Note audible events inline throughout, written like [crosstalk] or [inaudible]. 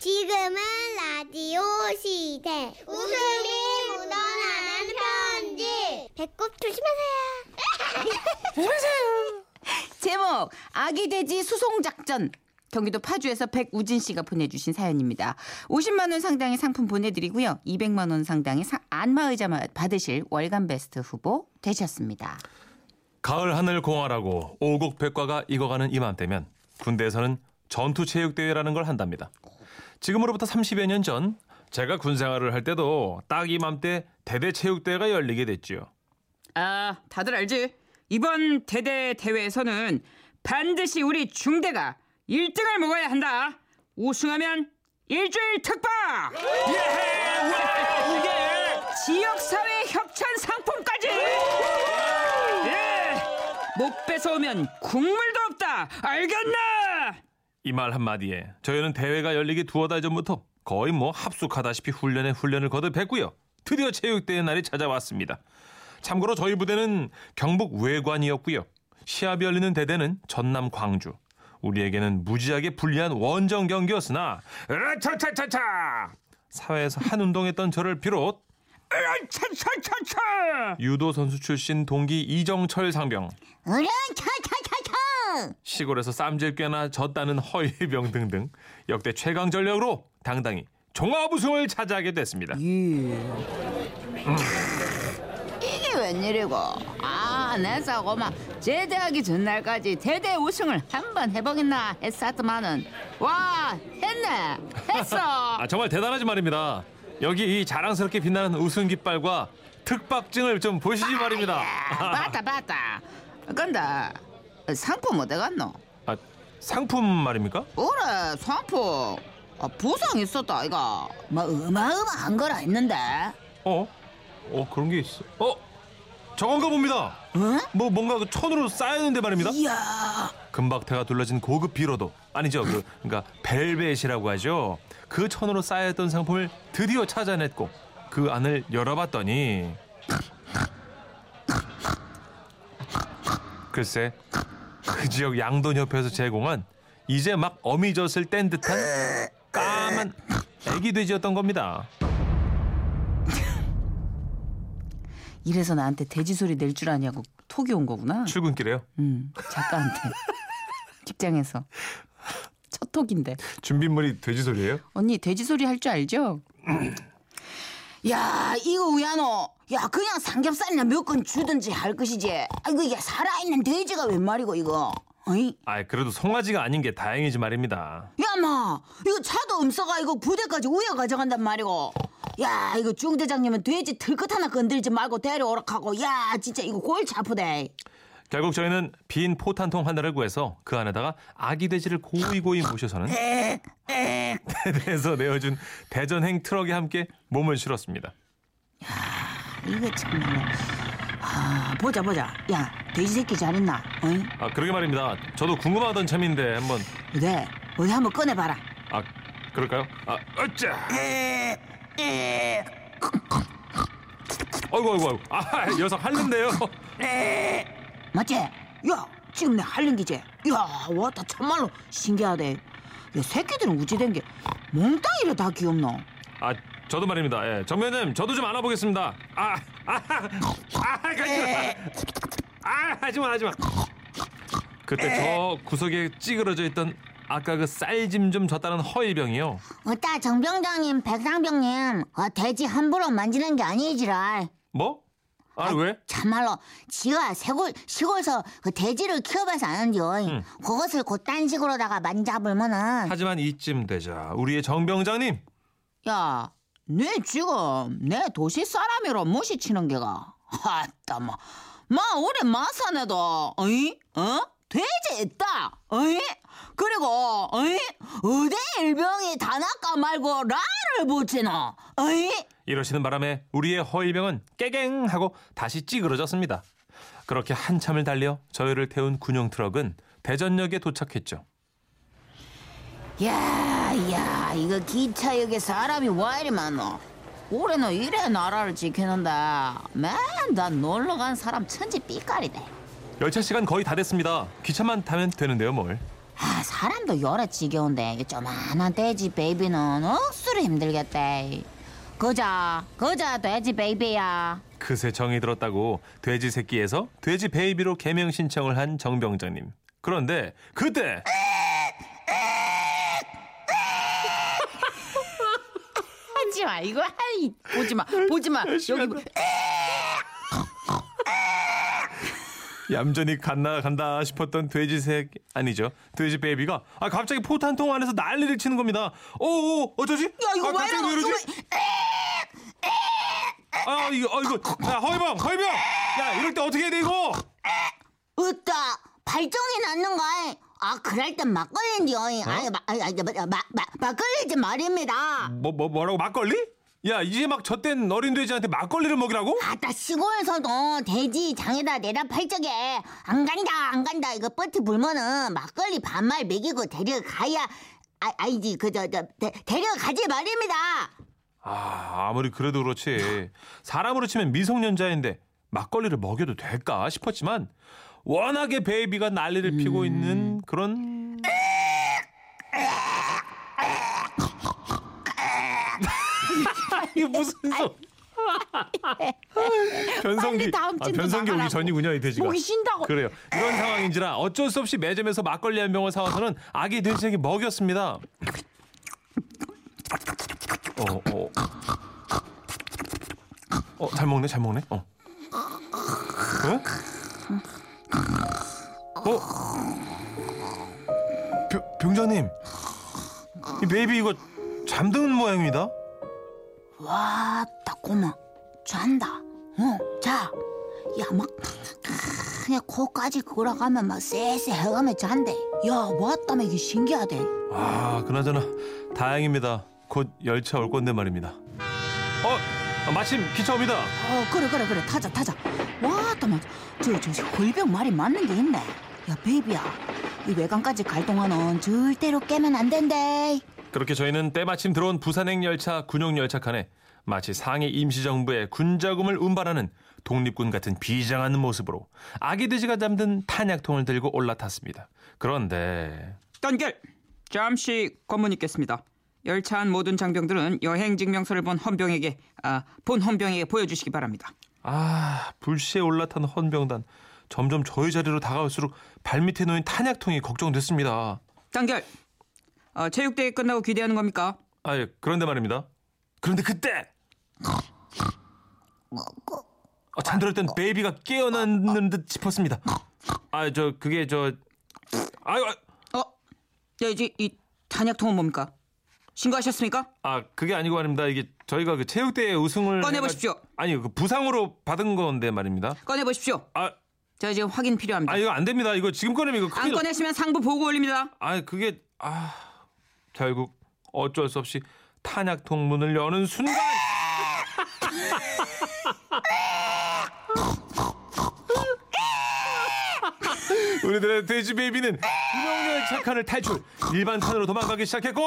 지금은 라디오 시대. 웃음이 묻어나는 편지. 배꼽 조심하세요. [laughs] 제목 아기 돼지 수송 작전. 경기도 파주에서 백우진 씨가 보내주신 사연입니다. 50만 원 상당의 상품 보내드리고요. 200만 원 상당의 사- 안마의자 받으실 월간 베스트 후보 되셨습니다. 가을 하늘 공활하고 오곡 백과가 익어가는 이맘때면 군대에서는 전투체육대회라는 걸 한답니다. 지금으로부터 30여 년 전 제가 군 생활을 할 때도 딱 이맘때 대대 체육대회가 열리게 됐지요. 아, 다들 알지? 이번 대대 대회에서는 반드시 우리 중대가 1등을 먹어야 한다. 우승하면 일주일 특박! 지역사회 협찬 상품까지! 예! 못 뺏어오면 국물도 없다! 알겠나? 이 말 한마디에 저희는 대회가 열리기 두어 달 전부터 거의 뭐 합숙하다시피 훈련에 훈련을 거듭했고요. 드디어 체육대회 날이 찾아왔습니다. 참고로 저희 부대는 경북 외관이었고요. 시합이 열리는 대대는 전남 광주. 우리에게는 무지하게 불리한 원정 경기였으나 으라차차차차 사회에서 한 운동했던 저를 비롯 차차차차! 유도 선수 출신 동기 이정철 상병 차차차차. 시골에서 쌈질 꽤나 졌다는 허일병 등등 역대 최강 전력으로 당당히 종합 우승을 차지하게 됐습니다. 이게 웬일이고? 아, 내 사고만 제대하기 전날까지 대대 우승을 한 번 해보겠나 했었더만은 와 했네 했어. [laughs] 아 정말 대단하지 말입니다. 여기 이 자랑스럽게 빛나는 우승 깃발과 특박증을 좀 보시지 말입니다. [laughs] 봤다 봤다. 근데 상품 어디 갔노? 아, 상품 말입니까? 그래 상품 아, 부상 있었다 이가 뭐 어마어마한 거라 했는데 어? 어 그런 게 있어. 어? 저건가 봅니다. 응? 뭐 뭔가 그 천으로 쌓였는데 말입니다. 이야 금박태가 둘러진 고급 비로도 아니죠 그 그러니까 벨벳이라고 하죠 그 천으로 쌓여있던 상품을 드디어 찾아냈고 그 안을 열어봤더니 글쎄 그 지역 양돈협회에서 제공한 이제 막 어미젖을 뗀 듯한 까만 애기 돼지였던 겁니다 [laughs] 이래서 나한테 돼지 소리 낼 줄 아냐고 톡이 온 거구나. 출근길에요 음 작가한테 [laughs] 직장에서 첫 톡인데. 준비물이 돼지 소리예요? 언니 돼지 소리 할 줄 알죠? [laughs] 야 이거 왜하노? 야 그냥 삼겹살이나 몇 건 주든지 할 것이지. 아이고 이게 살아있는 돼지가 웬 말이고 이거? 어이? 아 그래도 송아지가 아닌 게 다행이지 말입니다 야마 이거 차도 없어가 이거 부대까지 우여 가져간단 말이고. 야 이거 중대장님은 돼지 털끝 하나 건들지 말고 데려오라 하고 야 진짜 이거 골치 아프대. 결국 저희는 빈 포탄 통 하나를 구해서 그 안에다가 아기 돼지를 고이 고이 모셔서는 대대에서 [laughs] 내어준 대전행 트럭에 함께 몸을 실었습니다. 이거 참말로. 아 보자 보자. 야 돼지 새끼 잘 있나? 어이? 아 그러게 말입니다. 저도 궁금하던 참인데 한번 네 어디 한번 꺼내 봐라. 아 그럴까요? 아 어짜. 어이구 어이구 어이구. 아 녀석 할는데요. 맞지? 야, 지금 내 할린기지? 야, 왔다 참말로 신기하대. 야, 새끼들은 우찌 된게 몽땅이래 다 귀엽노. 아 저도 말입니다. 예, 정면님 저도 좀 안아보겠습니다. 아, 아, 아, 가지 마. 아, 하지 마, 하지 마. 그때 저 구석에 찌그러져 있던 아까 그 쌀짐 좀 졌다는 허일병이요. 어따 정병장님, 백상병님, 어, 돼지 함부로 만지는 게 아니지라. 뭐? 아 왜? 참말로 지가 시골 시골서 그 돼지를 키워봐서 아는디요. 그것을 곧딴 식으로다가 만잡으면은. 하지만 이쯤 되자. 우리의 정 병장님. 야, 네 지금 내 도시 사람이라 무시치는 게가. 하따 마, 마 우리 마산에도 어이 어? 돼지 있다 어이? 그리고 어이? 어디 일병이 다나까 말고 라를 붙이노 어이 이러시는 바람에 우리의 허일병은 깨갱 하고 다시 찌그러졌습니다. 그렇게 한참을 달려 저희를 태운 군용 트럭은 대전역에 도착했죠. 야, 야, 이거 기차역에 사람이 와 이리 많노? 올해는 이래 나라를 지키는데 맨날 놀러 간 사람 천지 삐까리대. 열차 시간 거의 다 됐습니다. 기차만 타면 되는데요, 뭘. 아, 사람도 여러 지겨운데 이 조만한 돼지 baby는 억수로 힘들겠대. 그자, 그자 돼지 baby야. 그새 정이 들었다고 돼지 새끼에서 돼지 baby로 개명 신청을 한 정병장님. 그런데 그때 [laughs] 하지 마, 이거 하이 보지 마, 보지 마. 여기 뭐- [laughs] 얌전히 갔나 간다 싶었던 돼지 새끼 아니죠 돼지 베이비가 아 갑자기 포탄통 안에서 난리를 치는 겁니다. 오오 어쩌지? 야, 이거 아, 왜 갑자기 왜 이러지? 아 이거 아 이거 야 허이병 허이병 야 이럴 때 어떻게 해야 돼 이거? 으따 발정이 났는가? 아 그럴 땐 마, 아니, 아니, 마, 마, 마, 막걸리지 말입니다. 뭐 뭐 뭐, 라고 막걸리? 야 이제 막 젖된 어린 돼지한테 막걸리를 먹이라고? 아따 시골에서도 돼지 장에다 내다 팔 적에 안 간다 안 간다 이거 뻗트 불면은 막걸리 반말 먹이고 데려가야 아, 아니지 그저 저 데려가지 말입니다. 아 아무리 그래도 그렇지. 사람으로 치면 미성년자인데 막걸리를 먹여도 될까 싶었지만 워낙에 베이비가 난리를 피고 있는 그런 [laughs] 이게 무슨 소 변성기. 다음 아, 변성기 오기 나가라고. 전이군요 이 돼지가. 목이 쉰다고. 그래요. 이런 상황인지라 어쩔 수 없이 매점에서 막걸리 한 병을 사와서는 아기 돼지에게 먹였습니다 어, 어. 어, 잘 먹네, 잘 먹네. 어. 어? 어? 병, 병장님. 이 베이비 이거 잠드는 모양입니다. 와, 딱 고마. 잔다. 어, 자. 야, 막 그냥 코까지 걸어가면 막 쎄쎄 해가며 잔대. 야, 뭐았다며 이게 신기하대. 아, 그나저나 다행입니다. 곧 열차 올 건데 말입니다. 어, 마침 기차 옵니다. 어, 그래 그래 그래 타자 타자. 와, 따마 저저 홀병 말이 맞는 게 있네. 야, 베이비야. 이 외관까지 갈 동안은 절대로 깨면 안 된대. 그렇게 저희는 때마침 들어온 부산행 열차 군용 열차 칸에 마치 상해 임시정부의 군자금을 운반하는 독립군 같은 비장한 모습으로 아기 돼지가 잠든 탄약통을 들고 올라탔습니다. 그런데 단결 잠시 검문 있겠습니다. 열차 안 모든 장병들은 여행 증명서를 본 헌병에게 아, 본 헌병에게 보여주시기 바랍니다. 아 불시에 올라탄 헌병단 점점 저희 자리로 다가올수록 발밑에 놓인 탄약통이 걱정됐습니다. 단결 어, 체육대회 끝나고 귀대하는 겁니까? 아 예, 그런데 말입니다. 그런데 그때 아, 잠들었던 베이비가 깨어났는 듯 싶었습니다. 아 저 그게 저 아유 아, 어, 야 이제 이 탄약통은 뭡니까? 신고하셨습니까? 아 그게 아니고 말입니다. 이게 저희가 그 체육대회 우승을 꺼내 해가- 보십시오. 아니 그 부상으로 받은 건데 말입니다. 꺼내 보십시오. 아, 저 지금 확인 필요합니다. 아 이거 안 됩니다. 이거 지금 꺼내면 이거 안. 꺼내시면 상부 보고 올립니다. 아 그게 아 결국 어쩔 수 없이 탄약 통 문을 여는 순간. 우리들의 돼지 베이비는 운영열 착한을 탈출 일반 칸으로 도망가기 시작했고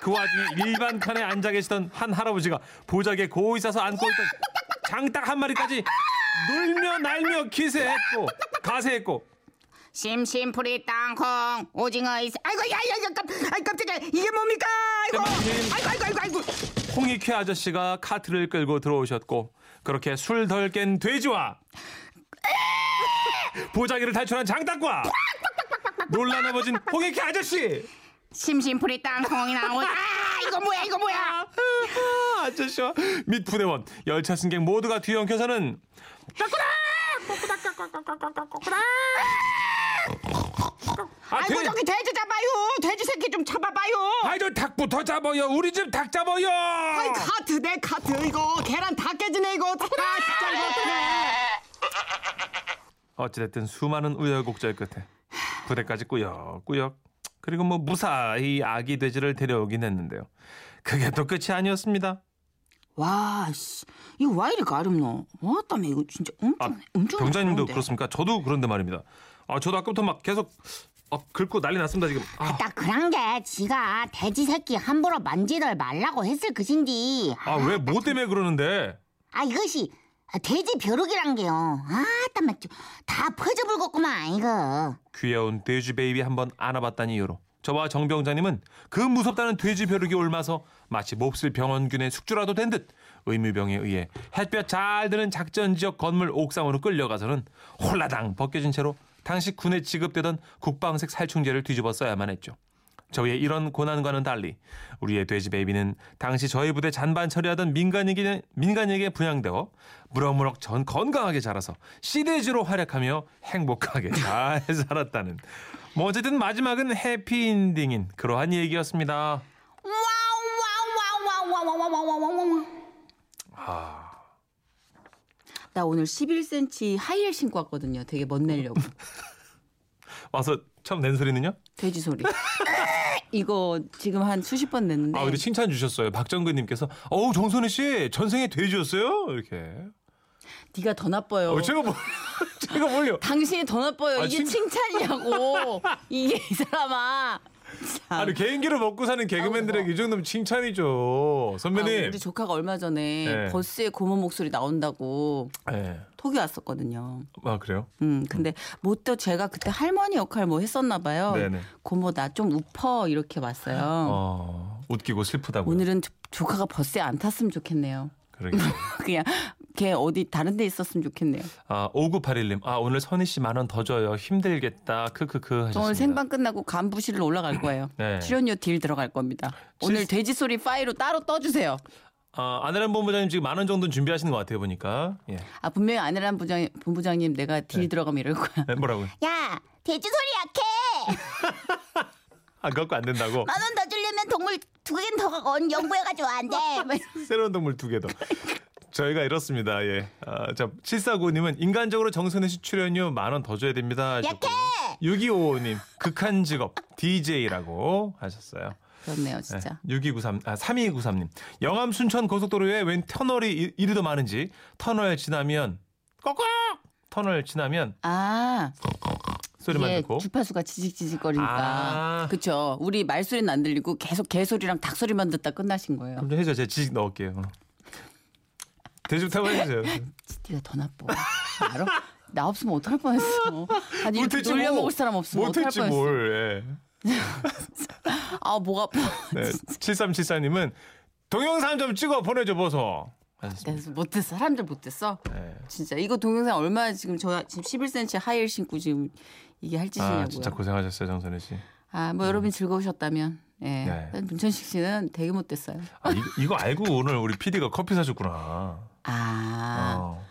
그 와중에 일반 칸에 앉아 계시던 한 할아버지가 보자기에 고이 싸서 안고 있던 장딱 한 마리까지 놀며 날며 기세했고 가세했고. 심심풀이 땅콩 오징어 있 아이고 야야야 깜 아이 깜짝이야. 이게 뭡니까? 아이고 때마침 아이고 아이고 아이고 아이고. 홍익회 아저씨가 카트를 끌고 들어오셨고 그렇게 술 덜 깬 돼지와 보자기를 탈출한 장닭과 놀라 넘어진 홍익회 아저씨! 심심풀이 땅콩이 나오고 아 이거 뭐야 이거 뭐야? 아저씨와 및 부대원 열차 승객 모두가 뒤엉켜서는 아, 아이고 돼- 저기 돼지 잡아요. 돼지 새끼 좀 잡아봐요. 아이 저 닭부터 잡아요. 우리 집 닭 잡아요. 아이 카트 내 카트 이거 계란 다 깨지네 이거. 어떡하나 진짜 이거 어떡해 어찌됐든 수많은 우여곡절 끝에 부대까지 꾸역꾸역 그리고 뭐 무사히 아기 돼지를 데려오긴 했는데요. 그게 또 끝이 아니었습니다. 와, 씨, 이거 와 이리 가렵노? 왔다며 이거 진짜 엄청 아, 엄청 병장님도 가까운데. 그렇습니까? 저도 그런데 말입니다. 아, 저도 아까부터 막 계속 아, 긁고 난리 났습니다 지금. 아, 딱 그런 게 지가 돼지 새끼 함부로 만지들 말라고 했을 것인지 아왜뭐 때문에 그러는데? 아 이것이 아, 돼지 벼룩이란 게요. 아, 땀 맞죠. 다 퍼져불겠구만 이거. 귀여운 돼지 baby 한번 안아봤다는 이유로 저와 정 병장님은 그 무섭다는 돼지 벼룩이 옮아서 마치 몹쓸 병원균의 숙주라도 된 듯 의무병에 의해 햇볕 잘 드는 작전 지역 건물 옥상으로 끌려가서는 홀라당 벗겨진 채로 당시 군에 지급되던 국방색 살충제를 뒤집어 써야만 했죠. 저희의 이런 고난과는 달리 우리의 돼지 베이비는 당시 저희 부대 잔반 처리하던 민간에게 민간에게 분양되어 무럭무럭 전 건강하게 자라서 시대지로 활약하며 행복하게 [laughs] 잘 살았다는 뭐 어쨌든 마지막은 해피엔딩인 그러한 얘기였습니다. 아, 나 오늘 11cm 하이힐 신고 왔거든요. 되게 멋내려고. 와서 처음 낸 소리는요? 돼지 소리. 이거 지금 한 수십 번 냈는데 아, 근데 칭찬 주셨어요. 박정근님께서 어우 정선혜 씨 전생에 돼지였어요? 이렇게. 네가 더 나빠요. 어, 제가 뭐 [laughs] 제가 뭘요? 당신이 더 나빠요. 아, 이게 칭- 칭찬이냐고. [laughs] 이게 이 사람아. 참. 아니 개인기를 먹고 사는 개그맨들에게 이 정도면 칭찬이죠. 아, 선배님. 우리 조카가 얼마 전에 네. 버스에 고모 목소리 나온다고 네. 톡이 왔었거든요. 아 그래요? 음, 근데 뭐또 제가 그때 할머니 역할 뭐 했었나 봐요. 네네. 고모 나좀 웃퍼 이렇게 왔어요. 어, 웃기고 슬프다고. 오늘은 조- 조카가 버스에 안 탔으면 좋겠네요. 그러게. [laughs] 그냥 걔 어디 다른 데 있었으면 좋겠네요. 아 5981님. 아 오늘 선희 씨 만 원 더 줘요. 힘들겠다. 크크크 하셨습니다. 오늘 생방 끝나고 간부실로 올라갈 거예요. [laughs] 네. 출연료 딜 들어갈 겁니다. 오늘 실- 돼지 소리 파일로 따로 떠주세요. 아 아내란 본부장님 지금 만 원 정도는 준비하시는 것 같아요 보니까. 예. 아 분명히 아내란 부장 본부장님 내가 딜 네. 들어가면 이럴 거야. 네, 뭐라고요? [laughs] 야, 돼지 소리 약해. [laughs] 아 그거 안 된다고. 만 원 더 주려면 동물 두 개는 더건 연구해가지고 안 돼. 새로운 동물 두 개 더. 저희가 이렇습니다. 예. 아, 자, 749님은 인간적으로 정선혜 씨 출연료 만 원 더 줘야 됩니다. 약해. 6255님, 극한 직업, DJ라고 하셨어요. 그렇네요, 네, 진짜. 6293, 아, 3293님. 영암 순천 고속도로에 웬 터널이 이- 이리도 많은지 터널 지나면, 꺼꺼! 터널 지나면 아, 소리만 이게 듣고. 주파수가 지직지직거리니까. 아. 그쵸. 우리 말소리는 안 들리고 계속 개소리랑 닭소리만 듣다 끝나신 거예요. 그럼 좀 해줘. 제가 지직 넣을게요. 대중 타고 해주세요. [laughs] 네가 더 나빠. 알아? 나 없으면 어떡할 뻔했어. 아니 이렇게 못했지 놀려 먹을 뭐. 사람 없으면 어떡할 못했지 뻔했어. 뭘. 예. [laughs] 아, 목 아파. [laughs] 네, 7374님은 동영상 좀 찍어 보내줘 보소. 그래서 못했어. 사람들 못했어. 네. 진짜 이거 동영상 얼마나 지금 저 지금 11cm 하이힐 신고 지금 이게 할 짓이냐고요. 아 진짜 고생하셨어요 정선혜 씨. 아, 뭐 여러분 즐거우셨다면 예. 네. 문천식 씨는 되게 못됐어요. 아 이거, 이거 알고 오늘 우리 PD가 커피 사줬구나. 아. 어.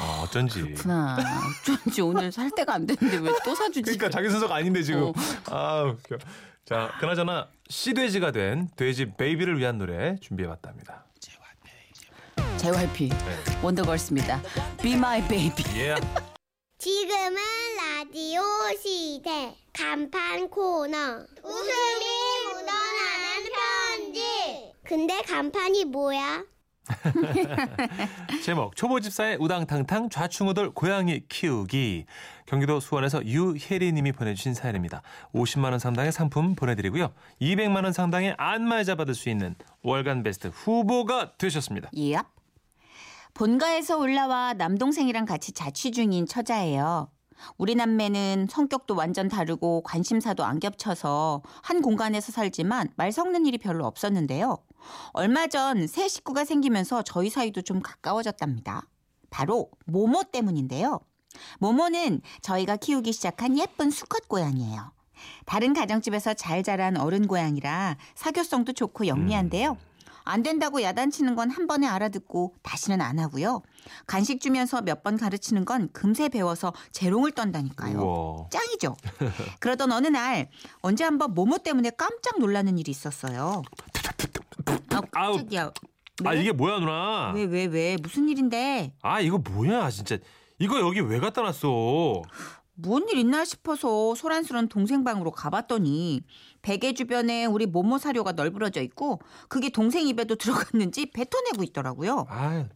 아, 어쩐지. 그렇구나. 어쩐지 오늘 살 때가 안 되는데 왜 또 사주지? 그러니까 자기 순서가 아닌데 지금. 어. 아 웃겨. 자 그나저나 시돼지가 된 돼지 베이비를 위한 노래 준비해봤답니다. JYP 네. 원더걸스입니다. Be My Baby. 예. 지금은 라디오 시대 간판 코너 웃음이 묻어나는 편지 근데 간판이 뭐야? [laughs] 제목 초보 집사의 우당탕탕 좌충우돌 고양이 키우기 경기도 수원에서 유혜리님이 보내주신 사연입니다. 50만 원 상당의 상품 보내드리고요. 200만 원 상당의 안마의자 받을 수 있는 월간 베스트 후보가 되셨습니다. 예. 본가에서 올라와 남동생이랑 같이 자취 중인 처자예요. 우리 남매는 성격도 완전 다르고 관심사도 안 겹쳐서 한 공간에서 살지만 말 섞는 일이 별로 없었는데요. 얼마 전 새 식구가 생기면서 저희 사이도 좀 가까워졌답니다. 바로 모모 때문인데요. 모모는 저희가 키우기 시작한 예쁜 수컷 고양이에요. 다른 가정집에서 잘 자란 어른 고양이라 사교성도 좋고 영리한데요. 안 된다고 야단치는 건 한 번에 알아듣고 다시는 안 하고요. 간식 주면서 몇 번 가르치는 건 금세 배워서 재롱을 떤다니까요. 우와. 짱이죠. [laughs] 그러던 어느 날 언제 한번 모모 때문에 깜짝 놀라는 일이 있었어요. 아. 깜짝이야. 아 왜? 이게 뭐야 누나? 왜, 왜, 왜? 무슨 일인데? 아 이거 뭐야 진짜. 이거 여기 왜 갖다 놨어? 뭔 일 있나 싶어서 소란스런 동생 방으로 가봤더니 베개 주변에 우리 모모 사료가 널브러져 있고 그게 동생 입에도 [laughs] 들어갔는지 뱉어내고 있더라고요. 아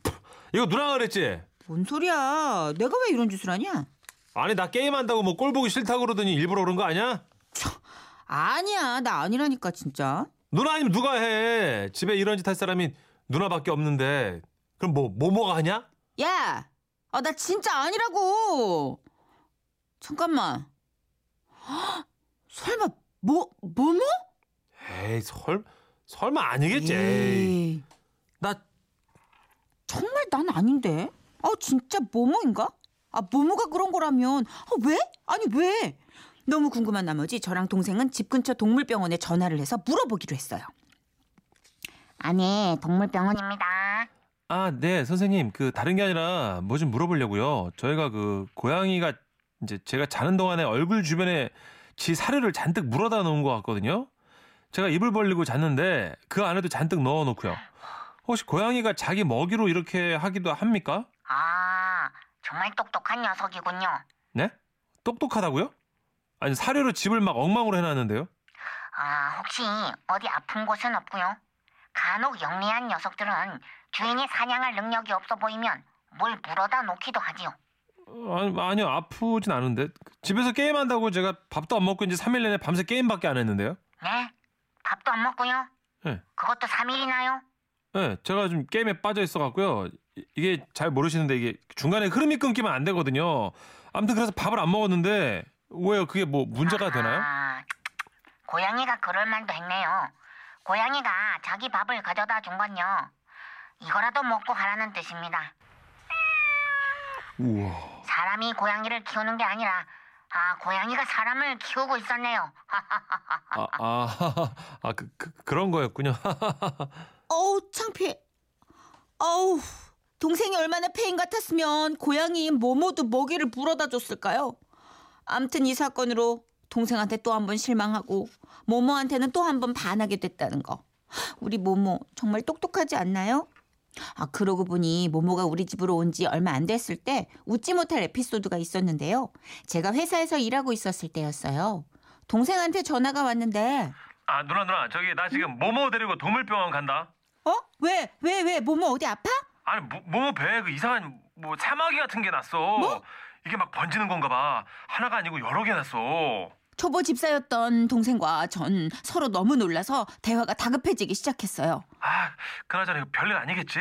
이거 누나가 그랬지? 뭔 소리야? 내가 왜 이런 짓을 하냐? 아니 나 게임한다고 뭐 꼴 보기 싫다고 그러더니 일부러 그런 거 아니야? 아니야, 나 아니라니까 진짜. 누나 아니면 누가 해? 집에 이런 짓 할 사람이 누나밖에 없는데 그럼 뭐 모모가 하냐? 야, 아, 나 진짜 아니라고. 잠깐만. 헉, 설마 뭐 뭐뭐? 에이 설 설마 아니겠지. 에이. 나 정말 난 아닌데. 아 진짜 모모인가? 아 모모가 그런 거라면 아, 왜? 아니 왜? 너무 궁금한 나머지 저랑 동생은 집 근처 동물병원에 전화를 해서 물어보기로 했어요. 아니 동물병원입니다. 아, 네, 선생님. 그 다른 게 아니라 뭐 좀 물어보려고요. 저희가 그 고양이가 이제 제가 자는 동안에 얼굴 주변에 지 사료를 잔뜩 물어다 놓은 것 같거든요. 제가 입을 벌리고 잤는데 그 안에도 잔뜩 넣어 놓고요. 혹시 고양이가 자기 먹이로 이렇게 하기도 합니까? 아 정말 똑똑한 녀석이군요. 네? 똑똑하다고요? 아니, 사료로 집을 막 엉망으로 해놨는데요. 아 혹시 어디 아픈 곳은 없고요? 간혹 영리한 녀석들은 주인이 사냥할 능력이 없어 보이면 뭘 물어다 놓기도 하지요. 어, 아니, 아니요, 아프진 않은데. 집에서 게임한다고 제가 밥도 안 먹고 이제 3일 내내 밤새 게임밖에 안 했는데요. 네? 밥도 안 먹고요? 네. 그것도 3일이나요? 네, 제가 좀 게임에 빠져 있어 갖고요. 이- 이게 잘 모르시는데 이게 중간에 흐름이 끊기면 안 되거든요. 아무튼 그래서 밥을 안 먹었는데 왜요? 그게 뭐 문제가 되나요? 아, 고양이가 그럴 만도 했네요. 고양이가 자기 밥을 가져다 준 건요. 이거라도 먹고 가라는 뜻입니다. 우와. 사람이 고양이를 키우는 게 아니라 아 고양이가 사람을 키우고 있었네요. [laughs] 아, 아, [laughs] 아 그, 그, 그런 거였군요. [laughs] 어우 창피해. 어우 동생이 얼마나 폐인 같았으면 고양이 모모도 먹이를 물어다 줬을까요? 암튼 이 사건으로 동생한테 또 한 번 실망하고 모모한테는 또 한 번 반하게 됐다는 거. 우리 모모 정말 똑똑하지 않나요? 아 그러고 보니 모모가 우리 집으로 온 지 얼마 안 됐을 때 웃지 못할 에피소드가 있었는데요. 제가 회사에서 일하고 있었을 때였어요. 동생한테 전화가 왔는데 아 누나 누나 저기 나 지금 모모 데리고 동물병원 간다. 어? 왜? 왜? 왜? 모모 어디 아파? 아니 모, 모모 배에 그 이상한 뭐 사마귀 같은 게 났어. 이게 막 번지는 건가 봐. 하나가 아니고 여러 개 났어. 초보 집사였던 동생과 전 서로 너무 놀라서 대화가 다급해지기 시작했어요. 아 그나저나 이거 별일 아니겠지?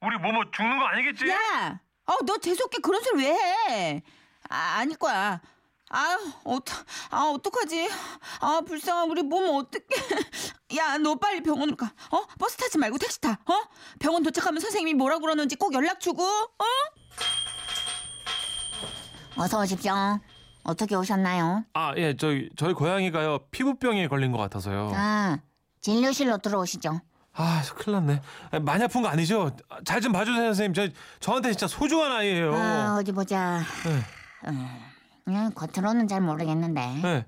우리 모모 죽는 거 아니겠지? 야! 어, 너 재수없게 그런 소리 왜 해? 아, 아닐 거야. 아, 어떡, 아, 어떡하지? 아, 불쌍한 우리 몸 어떡해. [laughs] 야, 너 빨리 병원으로 가. 어? 버스 타지 말고 택시 타. 어? 병원 도착하면 선생님이 뭐라 그러는지 꼭 연락 주고, 어? 어서 오십시오. 어떻게 오셨나요? 아 예 저희 저희 고양이가요 피부병에 걸린 것 같아서요. 자, 진료실로 들어오시죠. 아 큰일 났네. 아니, 많이 아픈 거 아니죠? 잘 좀 봐주세요 선생님. 저 저한테 진짜 소중한 아이예요. 아, 어디 보자. 네. 음, 겉으로는 잘 모르겠는데 네.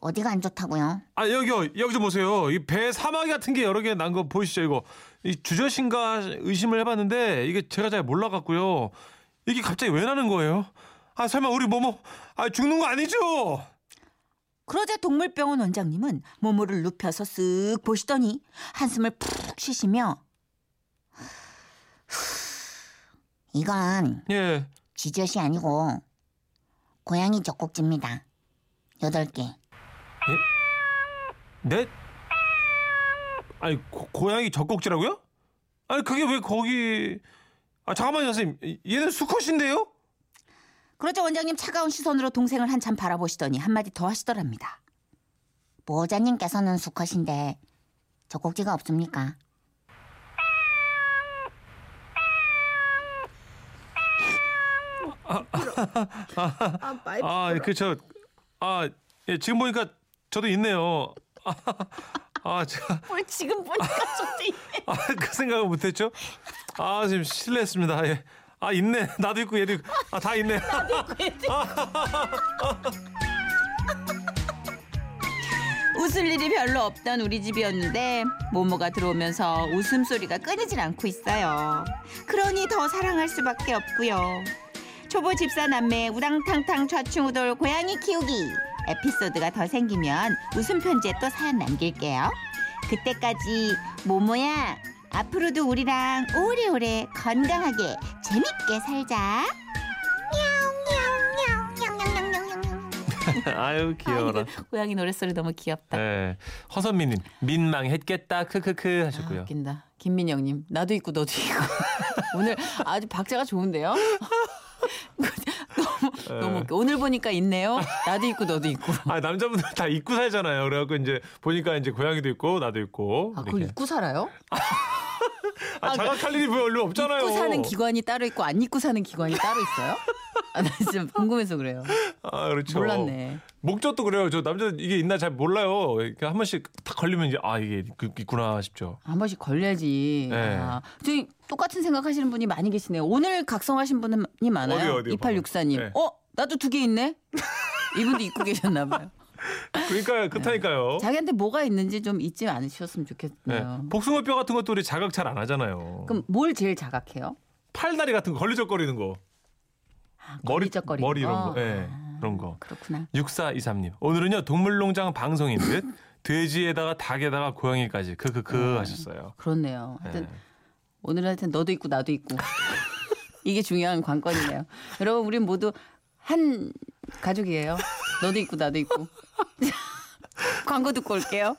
어디가 안 좋다고요? 아 여기요 여기 좀 보세요. 이 배 사마귀 같은 게 여러 개 난 거 보이시죠 이거? 이 주저신가 의심을 해봤는데 이게 제가 잘 몰라갖고요. 이게 갑자기 왜 나는 거예요? 아 설마 우리 모모 아 죽는 거 아니죠? 그러자 동물병원 원장님은 모모를 눕혀서 쓱 보시더니 한숨을 푹 쉬시며 이건 예. 쥐젖이 아니고 고양이 젖꼭지입니다. 여덟 개. 네? 아니 고, 고양이 젖꼭지라고요? 아니 그게 왜 거기? 아 잠깐만요 선생님. 얘는 수컷인데요? 그러자 원장님 차가운 시선으로 동생을 한참 바라보시더니 한마디 더 하시더랍니다. 보호자님께서는 수컷인데 젖꼭지가 없습니까? 아, 그저 아, 예, 지금 보니까 저도 있네요. 아, 아 제가 뭘 지금 보니까 저도 있네. 아, 그 생각을 못했죠? 아, 지금 실례했습니다. 예. 아, 있네. [laughs] 나도 있고 얘도 있고. 아, 다 있네. [laughs] [laughs] 웃을 일이 별로 없던 우리 집이었는데 모모가 들어오면서 웃음소리가 끊이질 않고 있어요. 그러니 더 사랑할 수밖에 없고요. 초보 집사 남매 우당탕탕 좌충우돌 고양이 키우기 에피소드가 더 생기면 웃음 편지에 또 사연 남길게요. 그때까지 모모야 앞으로도 우리랑 오래오래 건강하게 재밌게 살자. 아유 귀여워라. 고양이 노랫소리 너무 귀엽다. 네. 허선미님 민망했겠다 크크크 하셨고요. 아, 웃긴다. 김민영님 나도 있고 너도 있고 오늘 아주 박자가 좋은데요. 너무 너무 웃겨. 오늘 보니까 있네요. 나도 있고 너도 있고. 아 남자분들 다 입고 살잖아요. 그래갖고 이제 보니까 이제 고양이도 있고 나도 있고. 아 그걸 이렇게. 입고 살아요? 아, 자각할 일이 별로 없잖아요. 입고 사는 기관이 따로 있고 안 입고 사는 기관이 따로 있어요? [laughs] 아, 나 진짜 궁금해서 그래요. 아 그렇죠. 몰랐네. 목젖도 그래요. 저 남자 이게 있나 잘 몰라요. 이렇게 한 번씩 탁 걸리면 이제 아 이게 그- 있구나 싶죠. 한 번씩 걸려야지. 네. 아, 저희 똑같은 생각하시는 분이 많이 계시네요. 오늘 각성하신 분이 많아요. 어디, 어디요? 2864님. 네. 어? 나도 두 개 있네? [laughs] 이분도 입고 계셨나 봐요. 그러니까 그렇다니까요. 자기한테 뭐가 있는지 좀 잊지 않으셨으면 네. 좋겠네요. 복숭아뼈 같은 것도 우리 자각 잘 안 하잖아요. 그럼 뭘 제일 자각해요? 팔다리 같은 거 걸리적거리는 거. 머리 걸리적거리는 머리 이런 거? 거. 예. 아, 그런 거. 그렇구나. 6423님. 오늘은요 동물농장 방송인 듯 돼지에다가 닭에다가 고양이까지 크크크 하셨어요. 그렇네요. 하여튼 네. 오늘은 하여튼 너도 있고 나도 있고. [laughs] 이게 중요한 관건이네요. 여러분 우린 모두 한 가족이에요. 너도 있고 나도 있고. [laughs] 광고 듣고 올게요.